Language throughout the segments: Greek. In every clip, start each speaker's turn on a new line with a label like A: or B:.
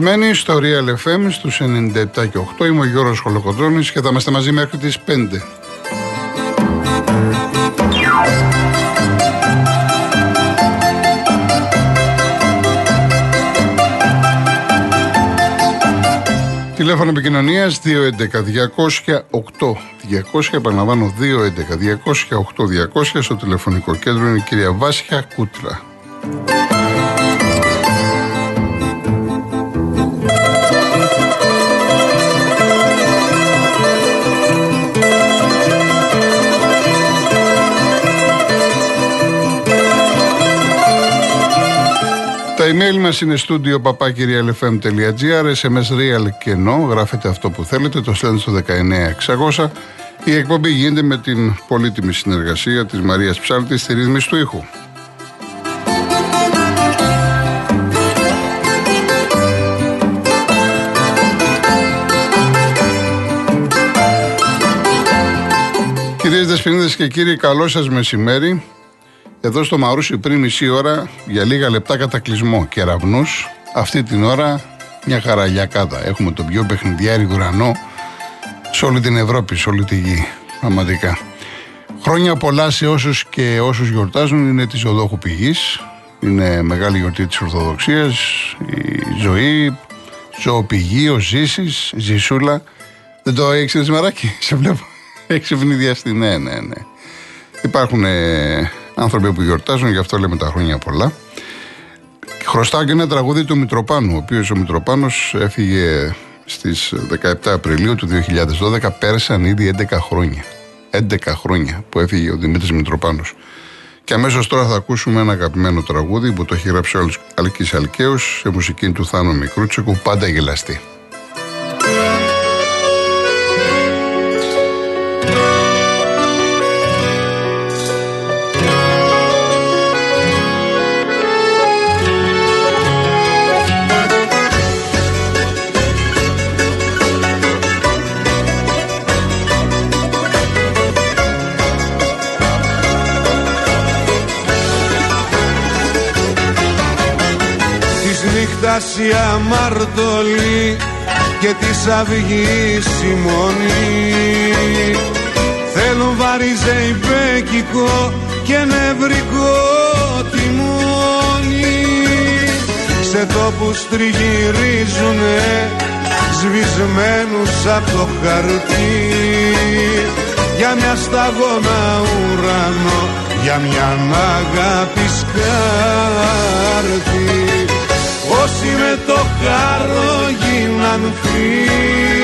A: Είστε συντονισμένοι στο Real FM στους 97 και 8. Είμαι ο Γιώργος Χολοκοντρώνης και θα είμαστε μαζί μέχρι τις 5. Τηλέφωνο επικοινωνίας 211-208-200. Επαναλαμβάνω 211-200-8200. Στο τηλεφωνικό κέντρο είναι η κυρία Βάσια Κούτρα. Email μας είναι studio papakirialfm.gr SMS real και no, γράφετε αυτό που θέλετε, το στέλνετε στο 19600. Η εκπομπή γίνεται με την πολύτιμη συνεργασία της Μαρίας Ψάλτης στη ρύθμιση του ήχου. Κυρίες Δεσποινίδες και κύριοι, καλό σας μεσημέρι. Εδώ στο Μαρούσι πριν μισή ώρα για λίγα λεπτά κατακλυσμό κεραυνού. Αυτή την ώρα μια χαραλιακάδα. Έχουμε τον πιο παιχνιδιάρι ουρανό σε όλη την Ευρώπη, σε όλη τη γη. Πραγματικά. Χρόνια πολλά σε όσους και όσους γιορτάζουν. Είναι της Οδόχου Πηγής. Είναι μεγάλη γιορτή της Ορθοδοξίας. Η ζωή, ζωοπηγή, ο Ζήσης, Ζησούλα. Δεν το έχει μεράκι, σε βλέπω. Έχει ευνηδιαστεί. Ναι, ναι, ναι. Υπάρχουν άνθρωποι που γιορτάζουν, γι' αυτό λέμε τα χρόνια πολλά. Χρωστάω και ένα τραγούδι του Μητροπάνου, ο οποίος ο Μητροπάνος έφυγε στις 17 Απριλίου του 2012. Πέρασαν ήδη 11 χρόνια. 11 χρόνια που έφυγε ο Δημήτρης Μητροπάνος. Και αμέσως τώρα θα ακούσουμε ένα αγαπημένο τραγούδι που το έχει γράψει ο Αλκής Αλκαίου σε μουσική του Θάνο Μικρούτσικου, πάντα γελαστή.
B: Νύχτας η αμαρτωλή και της αυγής η μονή Θέλουν βαριζεϊπέκικο και νευρικό τιμόνι. Σε τόπους τριγυρίζουνε σβησμένους από το χαρτί. Για μια σταγόνα ουρανό για μια αγάπη σκάρτη Όσοι με το χάρο γίναν φίλοι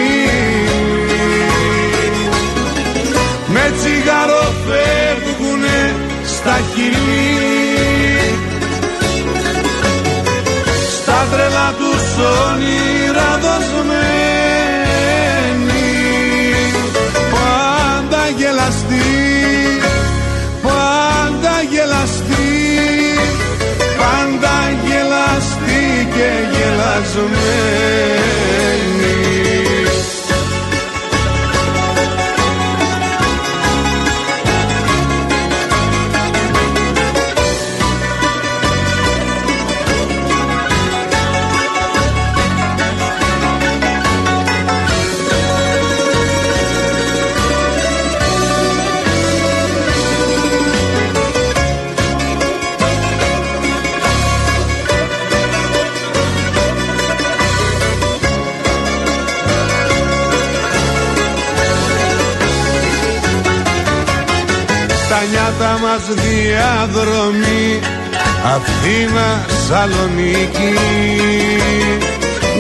B: Με τσιγάρο φεύγουνε στα χειλή Στα τρελά τους όνειρα δοσμένοι και γελασμένη μας διαδρομή. Αθήνα, Σαλονίκη.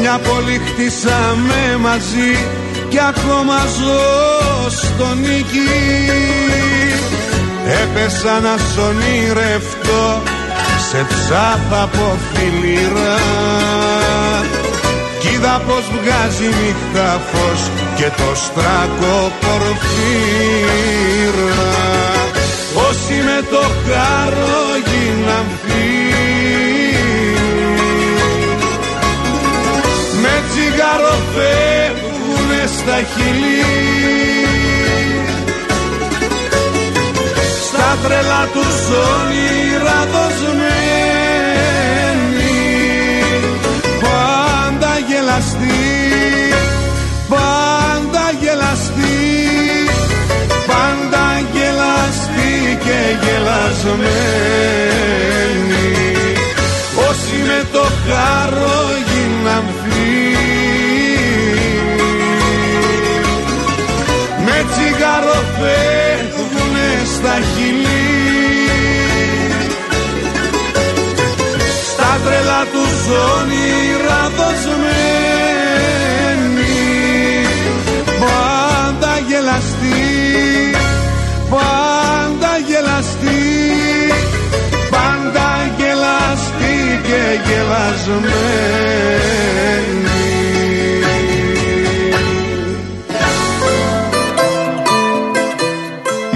B: Μια πόλη χτίσαμε μαζί και ακόμα ζω στο νίκη. Έπεσα να σ' ονειρευτώ σε ψάθα από φιλήρα. Κι είδα πως βγάζει νύχτα φως και το στράκο πορφύρα Όσοι με το χάρο γίναν φίλοι Με τσιγάρο φεύγουνε στα χειλή Στα τρελά τους όνειρα δοσμένοι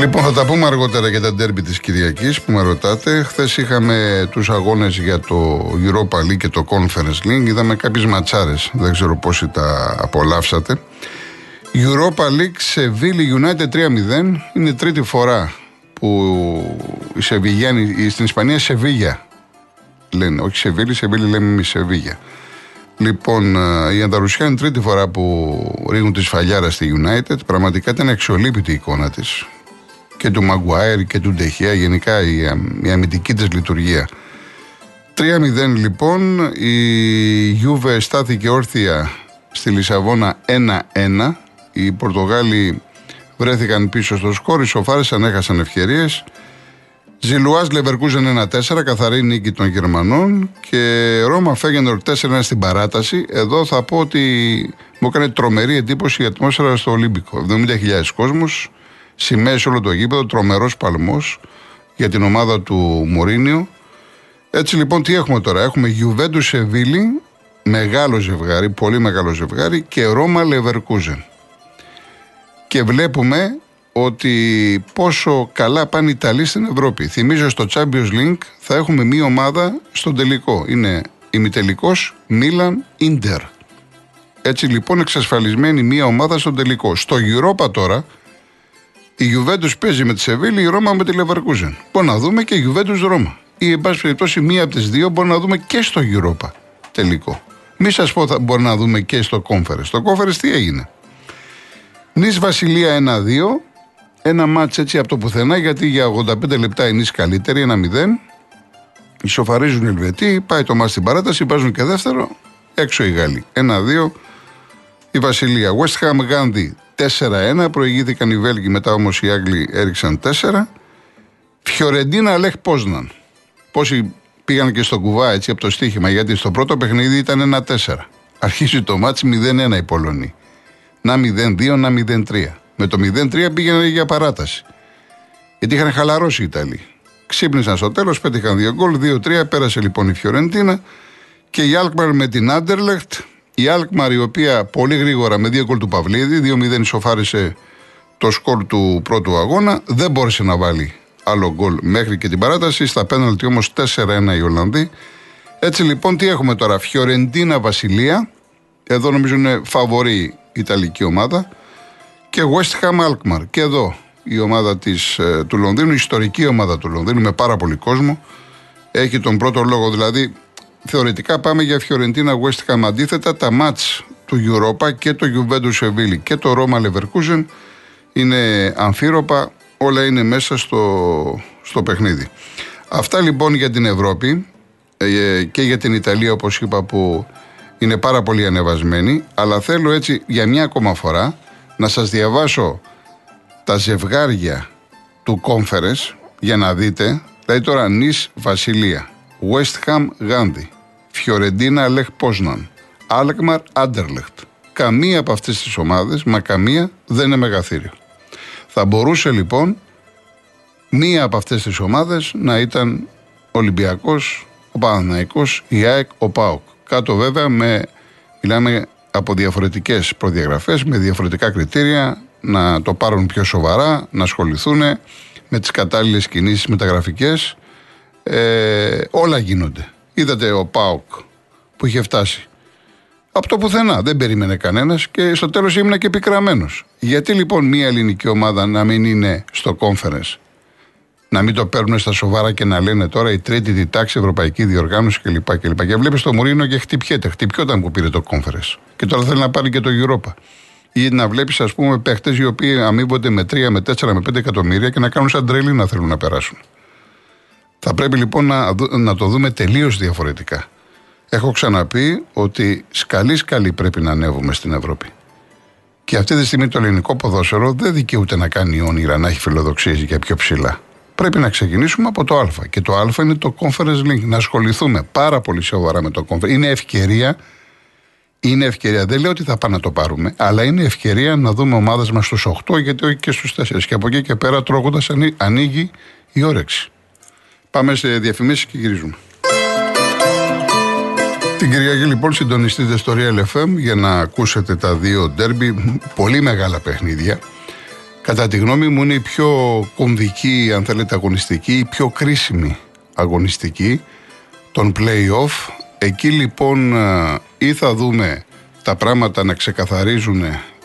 A: Λοιπόν, θα τα πούμε αργότερα για τα ντέρμπι της Κυριακής που με ρωτάτε. Χθες είχαμε τους αγώνες για το Europa League και το Conference League. Είδαμε κάποιες ματσάρες. Δεν ξέρω πόσοι τα απολαύσατε. Europa League Seville United 3-0. Είναι τρίτη φορά που η Σεβιγιάννη, στην Ισπανία Σεβίγια λένε. Όχι Σεβίλη, Σεβίλη λέμε εμείς Σεβίγια. Λοιπόν, ε, η Ανταρουσιά είναι τρίτη φορά που ρίχνουν τη σφαλιάρα στη United. Πραγματικά ήταν αξιολύπητη η εικόνα της και του Μαγκουάιρ και του Ντεχεία, γενικά η, η αμυντική της λειτουργία. 3-0 λοιπόν, η Γιούβε στάθηκε όρθια στη Λισαβόνα 1-1. Οι Πορτογάλοι βρέθηκαν πίσω στο σκόρ, ισοφάρισαν, έχασαν ευκαιρίες. Ζιλουάς Λεβερκούζεν 1-4, καθαρή νίκη των Γερμανών και Ρώμα Φέγενορ 4-1 στην παράταση. Εδώ θα πω ότι μου έκανε τρομερή εντύπωση η ατμόσφαιρα στο Ολύμπικο. 70.000 κόσμος, σημαίες όλο το γήπεδο, τρομερός παλμός για την ομάδα του Μωρίνιο. Έτσι λοιπόν τι έχουμε τώρα, έχουμε Γιουβέντους Σεβίλη, μεγάλο ζευγάρι, πολύ μεγάλο ζευγάρι και Ρώμα Λεβερκούζεν. Και βλέπουμε ότι πόσο καλά πάνε οι Ιταλοί στην Ευρώπη. Θυμίζω στο Champions League θα έχουμε μία ομάδα στον τελικό. Είναι ημιτελικός Μίλαν Ίντερ. Έτσι λοιπόν εξασφαλισμένη μία ομάδα στον τελικό. Στο Europa τώρα η Γιουβέντου παίζει με τη Σεβίλη, η Ρώμα με τη Λεβαρκούζεν. Μπορεί να δούμε και η Γιουβέντου Ρώμα. Ή, εν πάση περιπτώσει, μία από τις δύο μπορεί να δούμε και στο Europa τελικό. Μη σας πω θα μπορεί να δούμε και στο Κόμφερε. Στο Κόμφερε τι έγινε; Νη Βασιλεία 1-2. Ένα μάτς έτσι από το πουθενά γιατί για 85 λεπτά η Νης καλύτερη, 1-0. Ισοφαρίζουν οι Ελβετοί, πάει το μάτς στην παράταση, βάζουν και δεύτερο, έξω οι Γάλλοι. 1-2 η Βασιλεία. West Ham Γάνδη 4-1. Προηγήθηκαν οι Βέλγοι, μετά όμως οι Άγγλοι έριξαν 4. Φιωρεντίνα Λεχ Πόσναν. Πόσοι πήγαν και στο κουβά έτσι από το στοίχημα, γιατί στο πρώτο παιχνίδι ήταν 1-4. Αρχίζει το ματς 0-1 οι Πολωνοί. Να 0-2, να 0-3. Με το 0-3 πήγαιναν για παράταση. Γιατί είχαν χαλαρώσει οι Ιταλοί. Ξύπνησαν στο τέλος, πέτυχαν 2 γκολ, 2-3. Πέρασε λοιπόν η Φιωρεντίνα και η Αλκμαρ με την Άντερλεχτ η Αλκμαρ, η οποία πολύ γρήγορα με δύο γκολ του Παυλίδη, 2-0 ισοφάρισε το σκορ του πρώτου αγώνα, δεν μπόρεσε να βάλει άλλο γκολ μέχρι και την παράταση. Στα πέναλτι όμως 4-1 οι Ολλανδοί. Έτσι λοιπόν τι έχουμε τώρα, Φιωρεντίνα Βασιλεία, εδώ νομίζω είναι φαβορή η Ιταλική ομάδα και West Ham Alkmaar. Και εδώ η ομάδα της, ε, του Λονδίνου, η ιστορική ομάδα του Λονδίνου με πάρα πολύ κόσμο. Έχει τον πρώτο λόγο δηλαδή θεωρητικά πάμε για Φιωρεντίνα West Ham. Αντίθετα, τα μάτς του Europa και το Juventus Seville και το Roma Leverkusen είναι αμφίροπα, όλα είναι μέσα στο, στο παιχνίδι. Αυτά λοιπόν για την Ευρώπη ε, και για την Ιταλία όπως είπα που είναι πάρα πολύ ανεβασμένη αλλά θέλω έτσι για μια ακόμα φορά να σας διαβάσω τα ζευγάρια του Conference για να δείτε δηλαδή τώρα Νης Βασιλεία West Ham Gandhi, Φιωρεντίνα Λεχ Πόσναν, Άλκμαρ Άντερλεχτ. Καμία από αυτές τις ομάδες, μα καμία δεν είναι μεγαθύριο. Θα μπορούσε λοιπόν μία από αυτές τις ομάδες να ήταν Ολυμπιακός, ο Παναθηναϊκός, η ΑΕΚ, ο ΠΑΟΚ. Κάτω βέβαια με, μιλάμε από διαφορετικές προδιαγραφές, με διαφορετικά κριτήρια, να το πάρουν πιο σοβαρά, να ασχοληθούν με τις κατάλληλες κινήσεις μεταγραφικές ε, όλα γίνονται. Είδατε ο Πάοκ που είχε φτάσει. Από το πουθενά. Δεν περίμενε κανένας και στο τέλος ήμουν και πικραμένο. Γιατί λοιπόν μια ελληνική ομάδα να μην είναι στο conference, να μην το παίρνουν στα σοβαρά και να λένε τώρα η τρίτη τη τάξη ευρωπαϊκή διοργάνωση κλπ. Και, και βλέπεις το Μουρίνο και χτυπιέται. Χτυπιόταν που πήρε το conference. Και τώρα θέλει να πάρει και το Europa. Ή να βλέπεις, ας πούμε, παίχτες οι οποίοι αμείβονται με 3, με 4, με 5 εκατομμύρια και να κάνουν σαν τρέλι να θέλουν να περάσουν. Θα πρέπει λοιπόν να, να το δούμε τελείως διαφορετικά. Έχω ξαναπεί ότι σκαλί σκαλί πρέπει να ανέβουμε στην Ευρώπη. Και αυτή τη στιγμή το ελληνικό ποδόσφαιρο δεν δικαιούται να κάνει όνειρα, να έχει φιλοδοξίες για πιο ψηλά. Πρέπει να ξεκινήσουμε από το Α. Και το Α είναι το Conference Link. Να ασχοληθούμε πάρα πολύ σοβαρά με το Conference. Είναι ευκαιρία. Είναι ευκαιρία. Δεν λέω ότι θα πάμε να το πάρουμε, αλλά είναι ευκαιρία να δούμε ομάδες μας στους 8, γιατί όχι και στους 4. Και από εκεί και πέρα τρώγοντας ανοίγει η όρεξη. Πάμε σε διαφημίσεις και γυρίζουμε. Την Κυριακή λοιπόν συντονιστείτε στο Real FM για να ακούσετε τα δύο ντέρμπι, πολύ μεγάλα παιχνίδια. Κατά τη γνώμη μου είναι η πιο κομβική, αν θέλετε αγωνιστική, η πιο κρίσιμη αγωνιστική των play-off. Εκεί λοιπόν ε, ή θα δούμε τα πράγματα να ξεκαθαρίζουν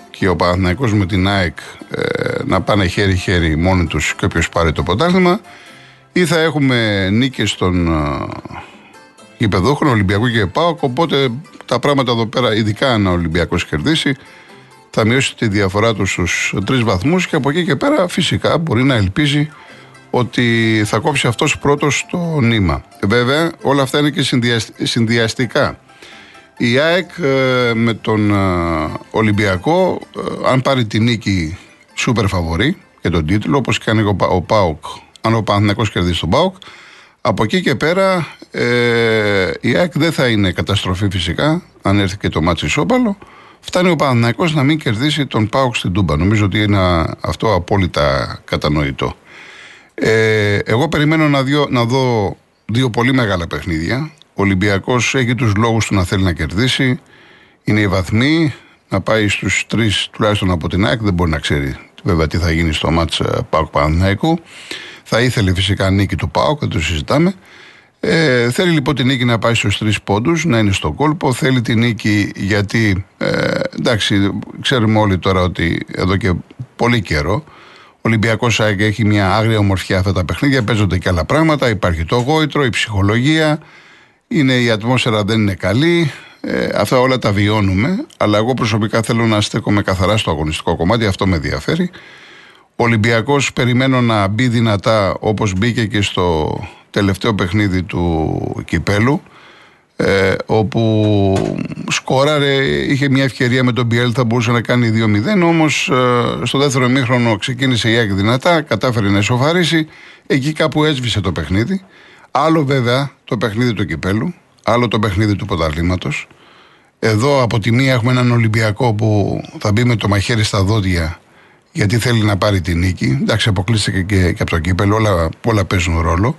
A: και ο Παναθηναϊκός με την ΑΕΚ ε, να πάνε χέρι-χέρι μόνοι τους και όποιος πάρει το ποτάθλημα ή θα έχουμε νίκες των ε, γηπεδόχων Ολυμπιακού και ΠΑΟΚ οπότε τα πράγματα εδώ πέρα ειδικά αν ο Ολυμπιακός κερδίσει θα μειώσει τη διαφορά του στους τρεις βαθμούς και από εκεί και πέρα φυσικά μπορεί να ελπίζει ότι θα κόψει αυτός πρώτος το νήμα. Βέβαια όλα αυτά είναι και συνδυαστικά. Η ΑΕΚ ε, με τον ε, Ολυμπιακό αν πάρει τη νίκη σούπερ φαβορή για τον τίτλο όπως κάνει ο ΠΑΟΚ αν ο Παναθηναϊκός κερδίσει τον ΠΑΟΚ. Από εκεί και πέρα ε, η ΑΕΚ δεν θα είναι καταστροφή φυσικά, αν έρθει και το ματς ισόπαλο. Φτάνει ο Παναθηναϊκός να μην κερδίσει τον ΠΑΟΚ στην Τούμπα. Νομίζω ότι είναι αυτό απόλυτα κατανοητό. Ε, εγώ περιμένω να, δω, να δω δύο πολύ μεγάλα παιχνίδια. Ο Ολυμπιακός έχει τους λόγους του να θέλει να κερδίσει. Είναι οι βαθμοί, να πάει στους τρεις τουλάχιστον από την ΑΕΚ. Δεν μπορεί να ξέρει βέβαια τι θα γίνει στο μάτς ε, ΠΑΟΚ Παναθηναϊκού. Θα ήθελε φυσικά νίκη του ΠΑΟΚ, δεν το συζητάμε. Ε, θέλει λοιπόν την νίκη να πάει στους τρεις πόντους, να είναι στο κόλπο. Θέλει την νίκη γιατί, ε, εντάξει, ξέρουμε όλοι τώρα ότι εδώ και πολύ καιρό ο Ολυμπιακός ΑΕΚ έχει μια άγρια ομορφιά αυτά τα παιχνίδια. Παίζονται και άλλα πράγματα. Υπάρχει το γόητρο, η ψυχολογία. Είναι, η ατμόσφαιρα δεν είναι καλή. Ε, αυτά όλα τα βιώνουμε. Αλλά εγώ προσωπικά θέλω να στέκομαι καθαρά στο αγωνιστικό κομμάτι. Αυτό με ενδιαφέρει. Ο Ολυμπιακός περιμένω να μπει δυνατά όπως μπήκε και στο τελευταίο παιχνίδι του Κυπέλου. Ε, όπου σκόραρε, είχε μια ευκαιρία με τον Μπιέλ, θα μπορούσε να κάνει 2-0. Όμως ε, στο δεύτερο μήχρονο ξεκίνησε η ΑΕΚ δυνατά, κατάφερε να ισοφαρίσει. Εκεί κάπου έσβησε το παιχνίδι. Άλλο βέβαια το παιχνίδι του Κυπέλου, άλλο το παιχνίδι του Πρωταθλήματος. Εδώ από τη μία έχουμε έναν Ολυμπιακό που θα μπει με το μαχαίρι στα δόντια γιατί θέλει να πάρει τη νίκη. Εντάξει, αποκλείστηκε και, και από το κύπελο, όλα, όλα παίζουν ρόλο.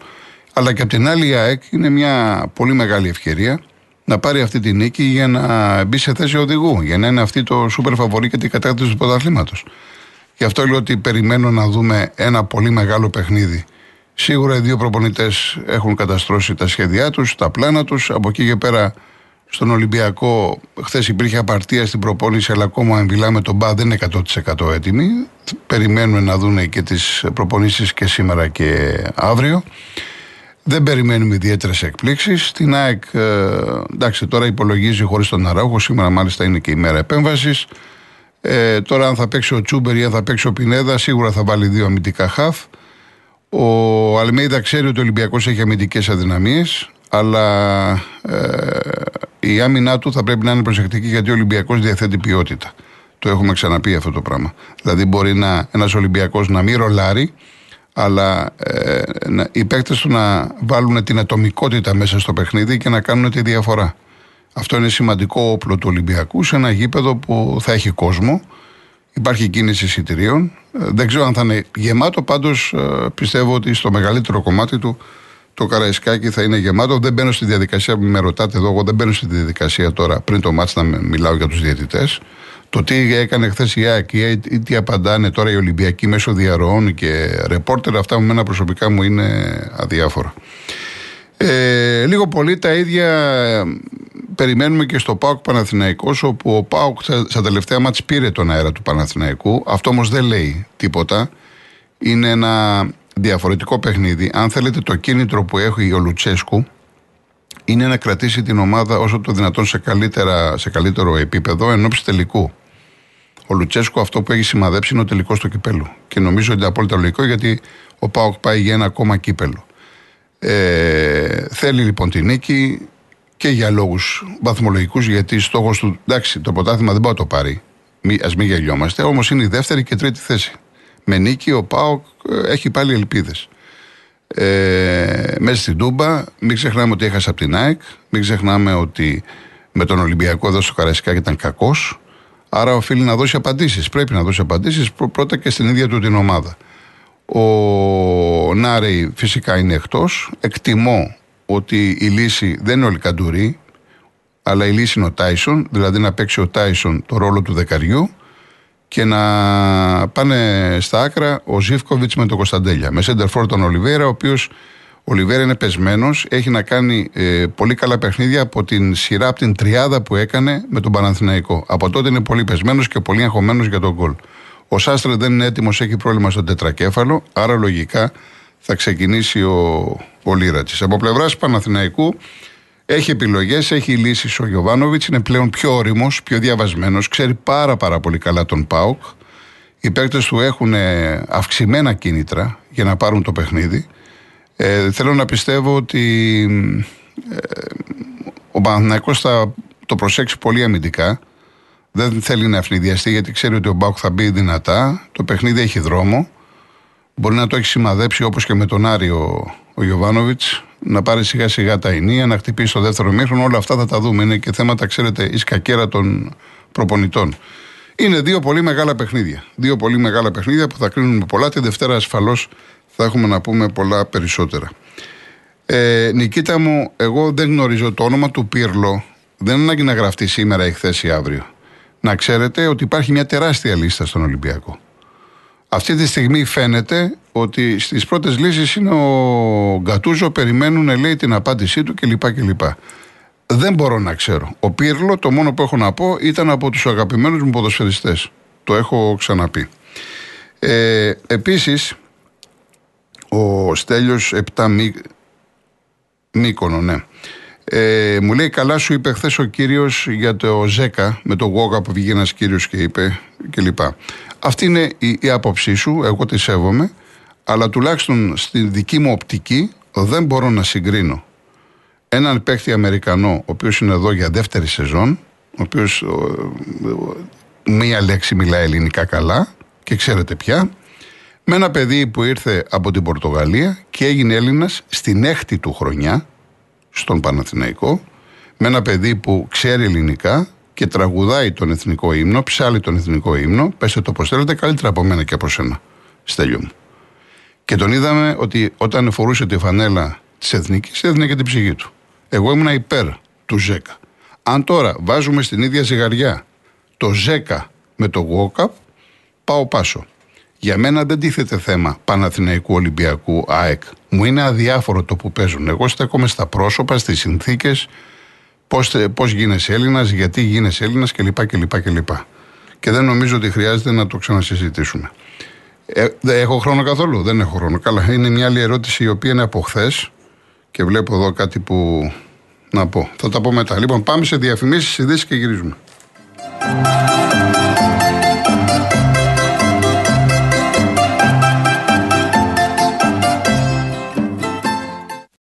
A: Αλλά και από την άλλη η ΑΕΚ είναι μια πολύ μεγάλη ευκαιρία να πάρει αυτή τη νίκη για να μπει σε θέση οδηγού, για να είναι αυτή το σούπερ φαβορή και την κατάκτηση του πρωταθλήματος. Γι' αυτό λέω ότι περιμένω να δούμε ένα πολύ μεγάλο παιχνίδι. Σίγουρα οι δύο προπονητές έχουν καταστρώσει τα σχέδιά τους, τα πλάνα τους. Από εκεί και πέρα στον Ολυμπιακό, χθες υπήρχε απαρτία στην προπόνηση, αλλά ακόμα αν μιλάμε τον Μπα δεν είναι 100% έτοιμοι. Περιμένουμε να δουν και τις προπονήσεις και σήμερα και αύριο. Δεν περιμένουμε ιδιαίτερες εκπλήξεις. Στην ΑΕΚ, ε, εντάξει, τώρα υπολογίζει χωρίς τον Αράουχο. Σήμερα, μάλιστα, είναι και η μέρα επέμβασης. Ε, τώρα, αν θα παίξει ο Τσούμπερ ή αν θα παίξει ο Πινέδα, σίγουρα θα βάλει δύο αμυντικά χαφ. Ο Αλμέιδα ξέρει ότι ο Ολυμπιακός έχει αμυντικές αδυναμίες, αλλά ε, η άμυνά του θα πρέπει να είναι προσεκτική γιατί ο Ολυμπιακός διαθέτει ποιότητα. Το έχουμε ξαναπεί αυτό το πράγμα. Δηλαδή, μπορεί ένας Ολυμπιακός να μην ρολάρει, αλλά ε, οι παίκτες του να βάλουν την ατομικότητα μέσα στο παιχνίδι και να κάνουν τη διαφορά. Αυτό είναι σημαντικό όπλο του Ολυμπιακού σε ένα γήπεδο που θα έχει κόσμο. Υπάρχει κίνηση εισιτηρίων. Ε, δεν ξέρω αν θα είναι γεμάτο, πάντως ε, πιστεύω ότι στο μεγαλύτερο κομμάτι του το Καραϊσκάκι θα είναι γεμάτο. Δεν μπαίνω στη διαδικασία που με ρωτάτε εδώ. Εγώ δεν μπαίνω στη διαδικασία τώρα πριν το μάτς να μιλάω για τους διαιτητές. Το τι έκανε χθες η ΑΕΚ ή τι απαντάνε τώρα οι Ολυμπιακοί μέσω διαρροών και ρεπόρτερ, αυτά με μένα προσωπικά μου είναι αδιάφορα. Ε, λίγο πολύ τα ίδια ε, περιμένουμε και στο ΠΑΟΚ Παναθηναϊκός όπου ο ΠΑΟΚ στα τελευταία μάτς πήρε τον αέρα του Παναθηναϊκού. Αυτό όμως δεν λέει τίποτα. Είναι ένα διαφορετικό παιχνίδι. Αν θέλετε το κίνητρο που έχει ο Λουτσέσκου είναι να κρατήσει την ομάδα όσο το δυνατόν σε, καλύτερα, σε καλύτερο επίπεδο εν ώψη τελικού. Ο Λουτσέσκο αυτό που έχει σημαδέψει είναι ο τελικός του κυπέλου. Και νομίζω ότι είναι απόλυτα λογικό γιατί ο Πάοκ πάει για ένα ακόμα κύπελο. Ε, θέλει λοιπόν τη νίκη. και για λόγους βαθμολογικούς, γιατί στόχος του. Εντάξει, το πρωτάθλημα δεν μπορεί να το πάρει. Α μην γελιόμαστε. Όμως είναι η δεύτερη και τρίτη θέση. Με νίκη ο Πάοκ ε, έχει πάλι ελπίδες. Ε, μέσα στην Τούμπα, μην ξεχνάμε ότι έχασε από την ΑΕΚ. Μην ξεχνάμε ότι με τον Ολυμπιακό εδώ στο Καραϊσκάκι ήταν κακός. Άρα οφείλει να δώσει απαντήσεις. Πρέπει να δώσει απαντήσεις πρώτα και στην ίδια του την ομάδα. Ο Νάρεϊ φυσικά είναι εκτός. Εκτιμώ ότι η λύση δεν είναι ο Λικαντουρί, αλλά η λύση είναι ο Τάισον, δηλαδή να παίξει ο Τάισον το ρόλο του δεκαριού και να πάνε στα άκρα ο Ζήφκοβιτς με τον Κωνσταντέλια. Με σέντερ τον Ολιβέρα, ο οποίος ο Ολιβέρα είναι πεσμένος, έχει να κάνει ε, πολύ καλά παιχνίδια από την σειρά, από την τριάδα που έκανε με τον Παναθηναϊκό. Από τότε είναι πολύ πεσμένος και πολύ αγχωμένος για τον γκολ. Ο Σάστρε δεν είναι έτοιμος, έχει πρόβλημα στο τετρακέφαλο, άρα λογικά θα ξεκινήσει ο, ο Λίρατζη. Από πλευράς Παναθηναϊκού έχει επιλογές, έχει λύσεις ο Γιωβάνοβιτς, είναι πλέον πιο όριμος, πιο διαβασμένος, ξέρει πάρα, πάρα πολύ καλά τον Πάουκ. Οι παίκτες του έχουν ε, αυξημένα κίνητρα για να πάρουν το παιχνίδι. Ε, θέλω να πιστεύω ότι ε, ο Παναθηναϊκός θα το προσέξει πολύ αμυντικά. Δεν θέλει να ευνηδιαστεί γιατί ξέρει ότι ο Μπάουκ θα μπει δυνατά. Το παιχνίδι έχει δρόμο. Μπορεί να το έχει σημαδέψει όπως και με τον Άριο ο Γιωβάνοβιτς, να πάρει σιγά σιγά τα ενία, να χτυπήσει το δεύτερο μήχρονο. Όλα αυτά θα τα δούμε. Είναι και θέματα, ξέρετε, εις κακέρα των προπονητών. Είναι δύο πολύ μεγάλα παιχνίδια. Δύο πολύ μεγάλα παιχνίδια που θα κρίνουν πολλά. Τη Δευτέρα ασφαλώς θα έχουμε να πούμε πολλά περισσότερα. Ε, Νικήτα μου, εγώ δεν γνωρίζω το όνομα του Πύρλο. Δεν είναι ανάγκη να γραφτεί σήμερα ή χθε ή αύριο. Να ξέρετε ότι υπάρχει μια τεράστια λίστα στον Ολυμπιακό. Αυτή τη στιγμή φαίνεται ότι στις πρώτες λύσεις είναι ο Γκατούζο, περιμένουν λέει την απάντησή του κλπ. κλπ. Δεν μπορώ να ξέρω. Ο Πύρλο το μόνο που έχω να πω ήταν από τους αγαπημένους μου ποδοσφαιριστές. Το έχω ξαναπεί. Ε, επίσης, ο Στέλιος 7 Μί... Μίκονο, ναι. Ε, μου λέει καλά σου είπε χθες ο κύριος για το ΖΕΚΑ με το Γόγα που βγήκε ένας κύριος και είπε κλπ. Αυτή είναι η, η άποψή σου, εγώ τη σέβομαι, αλλά τουλάχιστον στη δική μου οπτική δεν μπορώ να συγκρίνω έναν παίχτη Αμερικανό, ο οποίος είναι εδώ για δεύτερη σεζόν, ο οποίος μία λέξη μιλάει ελληνικά καλά και ξέρετε πια, με ένα παιδί που ήρθε από την Πορτογαλία και έγινε Έλληνας στην έκτη του χρονιά, στον Παναθηναϊκό, με ένα παιδί που ξέρει ελληνικά, και τραγουδάει τον εθνικό ύμνο, ψάλει τον εθνικό ύμνο, πέστε το πώς θέλετε, καλύτερα από μένα και από σένα, στέλιο μου. Και τον είδαμε ότι όταν φορούσε τη φανέλα της εθνικής, έδινε και την ψυχή του. Εγώ ήμουν υπέρ του ΖΕΚΑ. Αν τώρα βάζουμε στην ίδια ζυγαριά το ΖΕΚΑ με το ΓΟΚΑΠ, πάω πάσο. Για μένα δεν τίθεται θέμα Παναθηναϊκού Ολυμπιακού ΑΕΚ. Μου είναι αδιάφορο το που παίζουν. Εγώ στέκομαι στα πρόσωπα, στις συνθήκες, πώς, πώς γίνεσαι Έλληνας, γιατί γίνεσαι Έλληνας κλπ. κλπ, κλπ. Και δεν νομίζω ότι χρειάζεται να το ξανασυζητήσουμε. Ε, δεν έχω χρόνο καθόλου, δεν έχω χρόνο. Καλά, είναι μια άλλη ερώτηση η οποία είναι από χθες και βλέπω εδώ κάτι που να πω. Θα τα πω μετά. Λοιπόν, πάμε σε διαφημίσεις, ειδήσεις και γυρίζουμε.